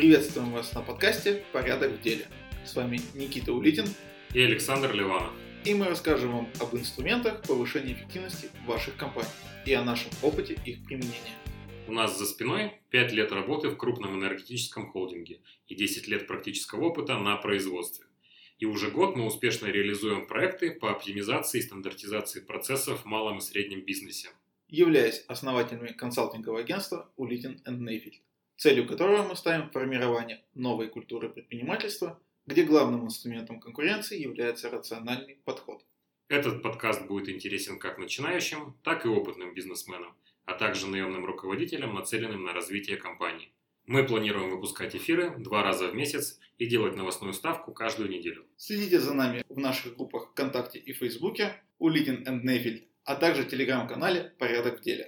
Приветствуем вас на подкасте «Порядок в деле». С вами Никита Улитин и Александр Ливанов. И мы расскажем вам об инструментах повышения эффективности ваших компаний и о нашем опыте их применения. У нас за спиной 5 лет работы в крупном энергетическом холдинге и 10 лет практического опыта на производстве. И уже год мы успешно реализуем проекты по оптимизации и стандартизации процессов в малом и среднем бизнесе. Являясь основателями консалтингового агентства Улитин Нейфельд, целью которого мы ставим формирование новой культуры предпринимательства, где главным инструментом конкуренции является рациональный подход. Этот подкаст будет интересен как начинающим, так и опытным бизнесменам – а также наемным руководителям, нацеленным на развитие компании. Мы планируем выпускать эфиры два раза в месяц и делать новостную ставку каждую неделю. Следите за нами в наших группах ВКонтакте и Фейсбуке у Улитин and Нейфельд, а также в телеграм-канале «Порядок в деле».